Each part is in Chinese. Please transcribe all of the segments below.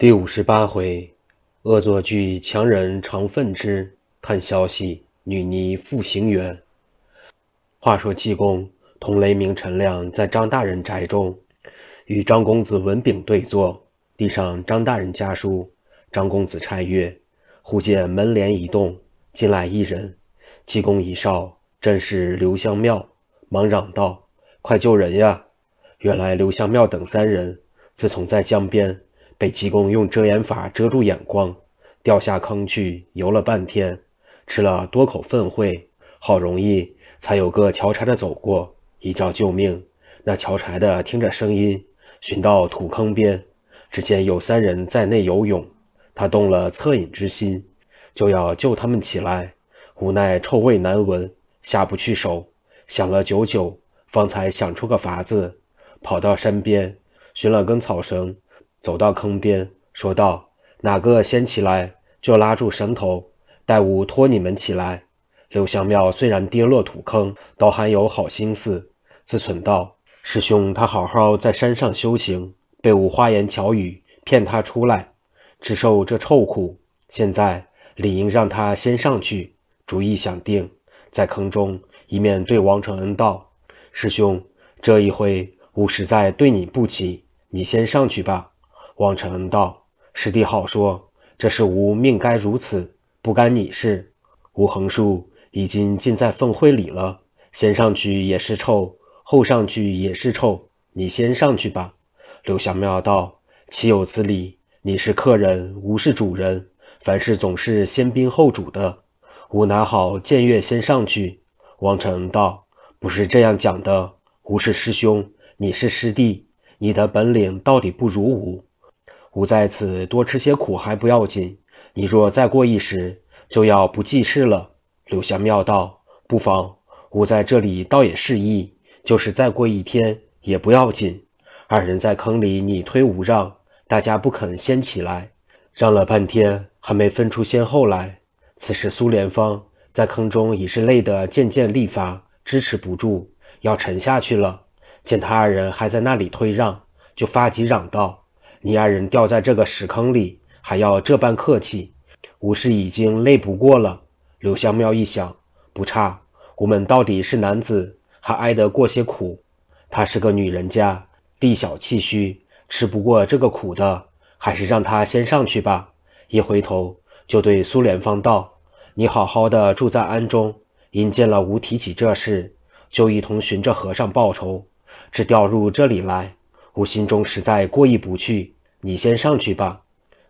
第五十八回，恶作剧强人常愤之。探消息，女尼复行缘。话说济公同雷鸣陈亮在张大人宅中，与张公子文炳对坐，递上张大人家书。张公子拆阅，忽见门帘一动，进来一人。济公一哨，正是刘香庙，忙嚷道：“快救人呀！”原来刘香庙等三人，自从在江边。被济公用遮眼法遮住眼光，掉下坑去游了半天，吃了多口粪秽，好容易才有个樵柴的走过，一叫救命。那樵柴的听着声音，寻到土坑边，只见有三人在内游泳，他动了恻隐之心，就要救他们起来，无奈臭味难闻，下不去手，想了久久，方才想出个法子，跑到山边寻了根草绳。走到坑边，说道：“哪个先起来，就拉住绳头，待吾拖你们起来。”刘香庙虽然跌落土坑，倒还有好心思，自忖道：“师兄他好好在山上修行，被吾花言巧语骗他出来，只受这臭苦。现在理应让他先上去。”主意想定，在坑中一面对王承恩道：“师兄，这一回吾实在对你不起，你先上去吧。”王承恩道：“师弟好说，这是吾命该如此，不干你事。吾横竖已经浸在粪灰里了，先上去也是臭，后上去也是臭。你先上去吧。”刘小庙道：“岂有此理？你是客人，吾是主人，凡事总是先宾后主的。吾哪好僭越先上去？”王承恩道：“不是这样讲的，吾是师兄，你是师弟，你的本领到底不如吾。”吾在此多吃些苦还不要紧，你若再过一时，就要不济事了。刘香庙道：“不妨，吾在这里倒也适意，就是再过一天也不要紧。”二人在坑里你推吾让，大家不肯先起来，让了半天还没分出先后来。此时苏连芳在坑中已是累得渐渐力乏，支持不住，要沉下去了。见他二人还在那里推让，就发急嚷道。你二人掉在这个屎坑里，还要这般客气，吾是已经累不过了。刘香庙一想，不差，我们到底是男子，还挨得过些苦。她是个女人家，力小气虚，吃不过这个苦的，还是让她先上去吧。一回头就对苏连芳道：“你好好的住在庵中，因见了吾提起这事，就一同寻着和尚报仇，只调入这里来。”吾心中实在过意不去，你先上去吧。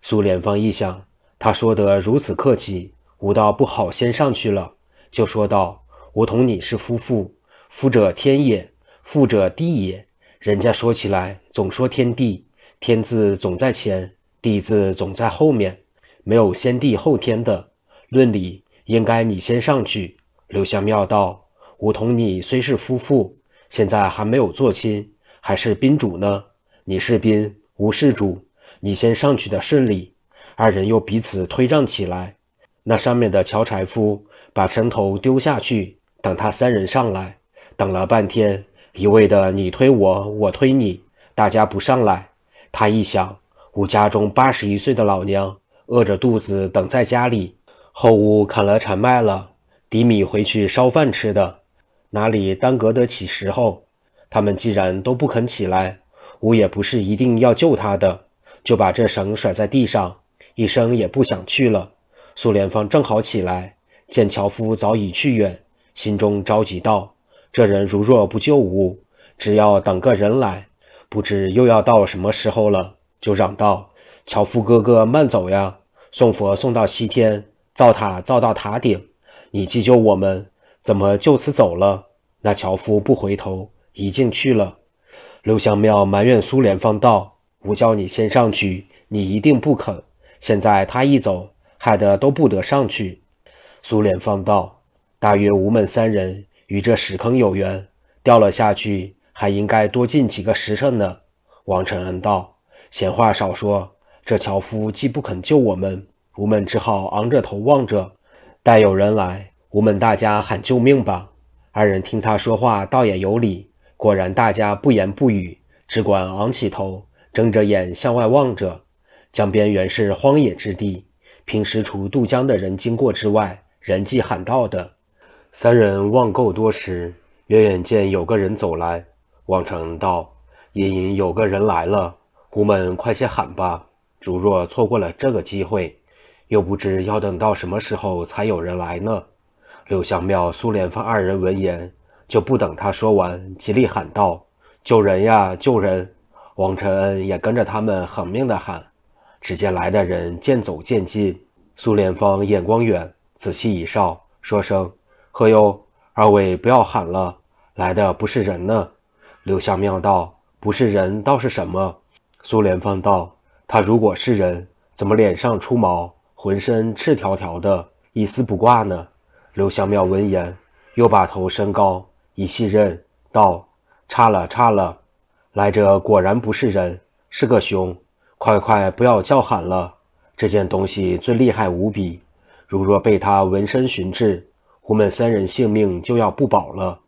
苏连芳一想，他说得如此客气，吾倒不好先上去了，就说道：“我同你是夫妇，夫者天也，妇者地也。人家说起来总说天地，天字总在前，地字总在后面，没有先地后天的。论理应该你先上去。”刘香庙道：“吾同你虽是夫妇，现在还没有做亲。”还是宾主呢？你是宾，吾是主。你先上去的顺利，二人又彼此推让起来。那上面的乔柴夫把绳头丢下去，等他三人上来。等了半天，一味的你推我，我推你，大家不上来。他一想，吾家中八十一岁的老娘饿着肚子等在家里，后屋砍了柴卖了，抵米回去烧饭吃的，哪里耽搁得起时候？他们既然都不肯起来，吾也不是一定要救他的，就把这绳甩在地上，一声也不想去了。苏连芳正好起来，见樵夫早已去远，心中着急道：“这人如若不救吾，只要等个人来，不知又要到什么时候了。”就嚷道：“樵夫哥哥慢走呀！送佛送到西天，造塔造到塔顶，你既救我们，怎么就此走了？”那樵夫不回头。已经去了。刘香庙埋怨苏连芳道：“我叫你先上去，你一定不肯。现在他一走，害得都不得上去。”苏连芳道：“大约吴们三人与这屎坑有缘，掉了下去，还应该多进几个时辰呢。”王承恩道：“闲话少说，这樵夫既不肯救我们，吾们只好昂着头望着，待有人来，吾们大家喊救命吧。”二人听他说话，倒也有理。果然，大家不言不语，只管昂起头，睁着眼向外望着。江边原是荒野之地，平时除渡江的人经过之外，人迹罕到的。三人望够多时，远远见有个人走来。望成道：“隐隐有个人来了，姑们快些喊吧。如若错过了这个机会，又不知要等到什么时候才有人来呢。”柳香庙、苏连芳二人闻言，就不等他说完，极力喊道：“救人呀，救人！”王承恩也跟着他们狠命地喊。只见来的人渐走渐近，苏连芳眼光远，仔细一哨，说声：“呵呦，二位不要喊了，来的不是人呢。”刘香庙道：“不是人，倒是什么？”苏连芳道：“他如果是人，怎么脸上出毛，浑身赤条条的，一丝不挂呢？”刘香庙闻言，又把头升高，以细认道：“差了，差了，来者果然不是人，是个熊。快快不要叫喊了，这件东西最厉害无比，如若被他闻声寻至，我们三人性命就要不保了。”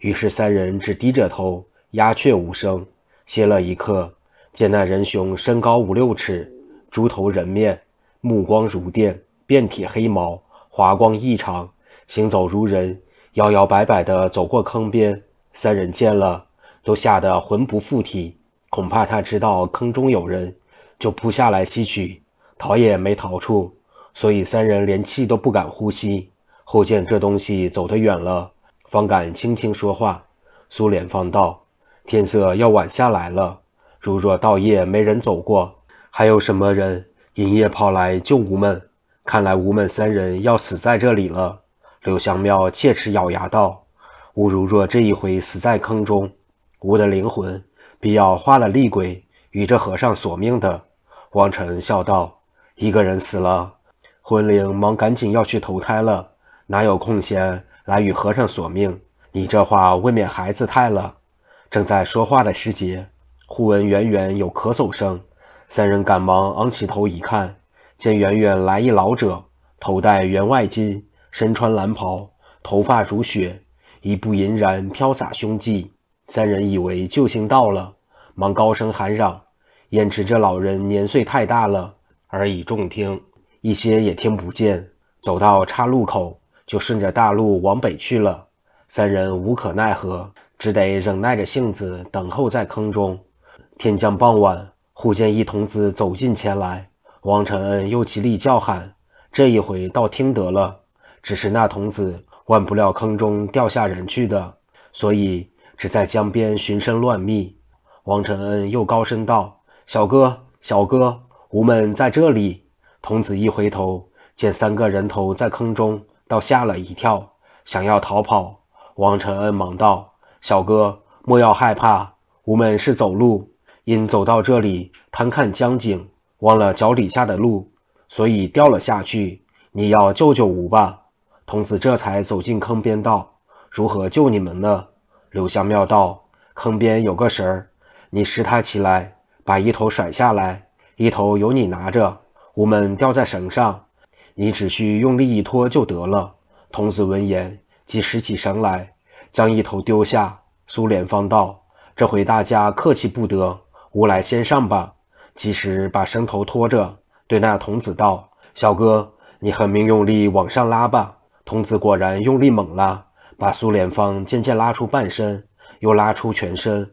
于是三人只低着头，鸦雀无声。歇了一刻，见那人熊身高五六尺，猪头人面，目光如电，遍体黑毛，华光异常。行走如人，摇摇摆摆地走过坑边。三人见了，都吓得魂不附体。恐怕他知道坑中有人，就扑下来吸取，逃也没逃出。所以三人连气都不敢呼吸。后见这东西走得远了，方敢轻轻说话。苏联方道：“天色要晚下来了，如若到夜没人走过，还有什么人营夜跑来救吾们？看来吾们三人要死在这里了。”刘香庙切齿咬牙道：“吾如若这一回死在坑中，吾的灵魂必要化了厉鬼与这和尚索命的。”王成笑道：“一个人死了，魂灵忙赶紧要去投胎了，哪有空闲来与和尚索命？你这话未免孩子太了。”正在说话的时节，忽闻远远有咳嗽声，三人赶忙昂起头一看，见远远来一老者，头戴员外巾。身穿蓝袍，头发如雪，一步银然飘洒胸际。三人以为救星到了，忙高声喊嚷。焉知这老人年岁太大了，耳已重听，一些也听不见。走到岔路口，就顺着大路往北去了。三人无可奈何，只得忍耐着性子等候在坑中。天将傍晚，忽见一童子走近前来，王承恩又极力叫喊，这一回倒听得了。只是那童子万不料坑中掉下人去的，所以只在江边寻声乱觅。王承恩又高声道：“小哥，小哥，吾们在这里。”童子一回头，见三个人头在坑中，倒吓了一跳，想要逃跑。王承恩忙道：“小哥，莫要害怕，吾们是走路，因走到这里贪看江景，忘了脚底下的路，所以掉了下去。你要救救吾吧。”童子这才走进坑边，道：“如何救你们呢？”刘香庙道：“坑边有个绳儿，你拾它起来，把一头甩下来，一头由你拿着，我们吊在绳上，你只需用力一拖就得了。”童子闻言，即拾起绳来，将一头丢下。苏莲芳道：“这回大家客气不得，吾来先上吧。”即时把绳头拖着，对那童子道：“小哥，你狠命用力往上拉吧。”童子果然用力猛拉，把苏莲芳渐渐拉出半身，又拉出全身。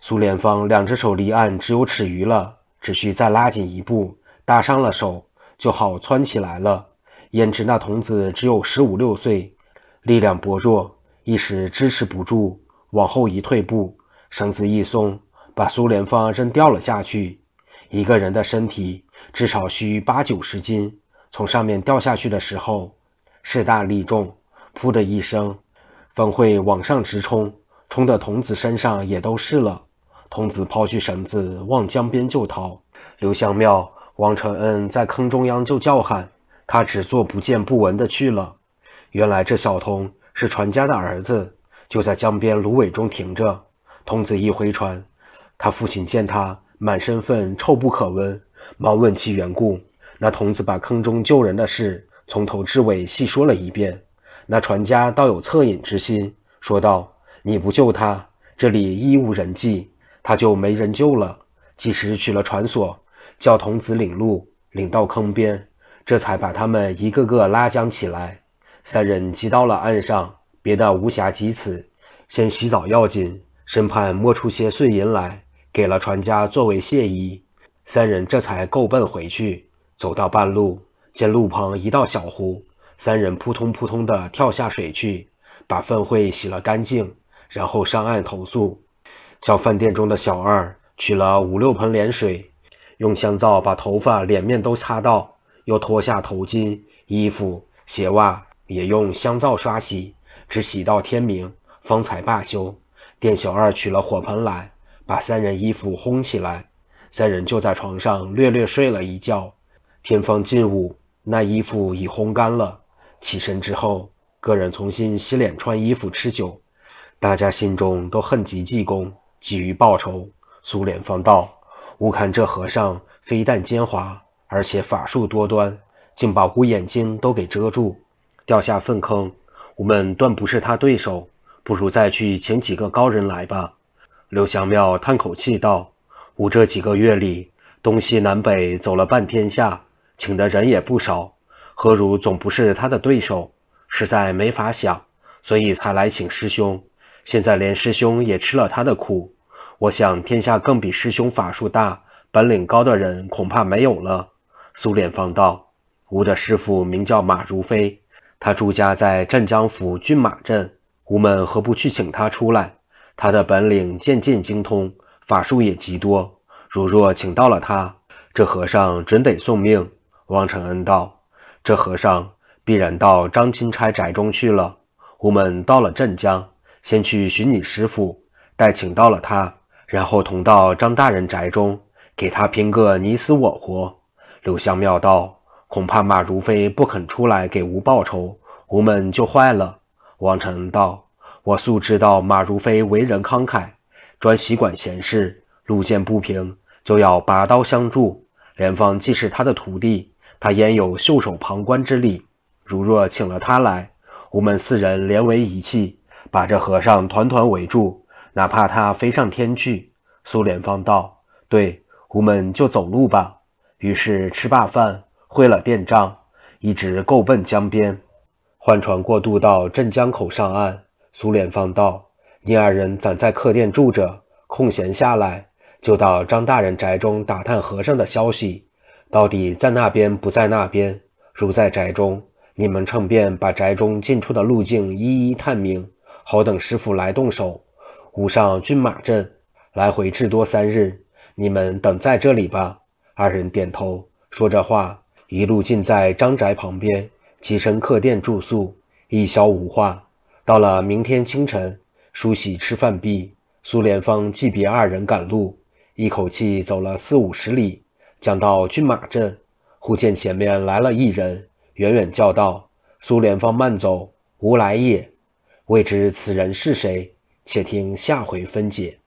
苏莲芳两只手离岸只有尺余了，只需再拉紧一步，搭上了手，就好窜起来了。焉知那童子只有十五六岁，力量薄弱，一时支持不住，往后一退步，绳子一松，把苏莲芳扔掉了下去。一个人的身体至少需八九十斤，从上面掉下去的时候。势大力重，噗的一声，风会往上直冲，冲的童子身上也都是了。童子抛去绳子，往江边就逃。刘香庙、王承恩在坑中央就叫喊，他只做不见不闻的去了。原来这小童是船家的儿子，就在江边芦苇中停着。童子一回船，他父亲见他满身粪，臭不可闻，忙问其缘故。那童子把坑中救人的事。从头至尾细说了一遍，那船家倒有恻隐之心，说道：“你不救他，这里一无人迹，他就没人救了。即时取了船索，叫童子领路，领到坑边，这才把他们一个个拉将起来。三人急到了岸上，别的无暇及此，先洗澡要紧，生怕摸出些碎银来，给了船家作为谢意。三人这才够奔回去。走到半路，见路旁一道小湖，三人扑通扑通地跳下水去，把粪秽洗了干净，然后上岸投宿，叫饭店中的小二取了五六盆莲水，用香皂把头发、脸面都擦到，又脱下头巾、衣服、鞋袜，也用香皂刷洗，只洗到天明，方才罢休。店小二取了火盆来，把三人衣服烘起来，三人就在床上略略睡了一觉。天方近午，那衣服已烘干了。起身之后，个人重新洗脸、穿衣服、吃酒。大家心中都恨极济公，急于报仇。苏联方道：“吾看这和尚非但奸猾，而且法术多端，竟把吾眼睛都给遮住，掉下粪坑。我们断不是他对手，不如再去请几个高人来吧。”刘香庙叹口气道：“吾这几个月里，东西南北走了半天下。”请的人也不少，何如总不是他的对手？实在没法想，所以才来请师兄。现在连师兄也吃了他的苦，我想天下更比师兄法术大、本领高的人恐怕没有了。苏脸方道：“吾的师傅名叫马如飞，他住家在镇江府郡马镇，吾们何不去请他出来？他的本领渐渐精通，法术也极多。如若请到了他，这和尚准得送命。”王承恩道：“这和尚必然到张钦差宅中去了。我们到了镇江，先去寻你师傅，待请到了他，然后同到张大人宅中，给他拼个你死我活。”柳香庙道：“恐怕马如飞不肯出来给吾报仇，吾们就坏了。”王承恩道：“我素知道马如飞为人慷慨，专喜管闲事，路见不平就要拔刀相助。莲芳既是他的徒弟。”他焉有袖手旁观之力？如若请了他来，我们四人连为一气，把这和尚团团围住，哪怕他飞上天去。苏莲芳道：“对，我们就走路吧。”于是吃罢饭，会了电杖，一直够奔江边，换船过渡到镇江口上岸。苏莲芳道：“你二人暂在客店住着，空闲下来，就到张大人宅中打探和尚的消息。”到底在那边不在那边？如在宅中，你们趁便把宅中进出的路径一一探明，好等师傅来动手。吾上军马镇，来回至多三日，你们等在这里吧。二人点头，说着话，一路尽在张宅旁边，起身客店住宿，一宵无话。到了明天清晨，梳洗吃饭毕，苏连芳即别二人赶路，一口气走了四五十里。讲到军马阵，忽见前面来了一人，远远叫道：“苏连芳慢走，吾来也。”未知此人是谁？且听下回分解。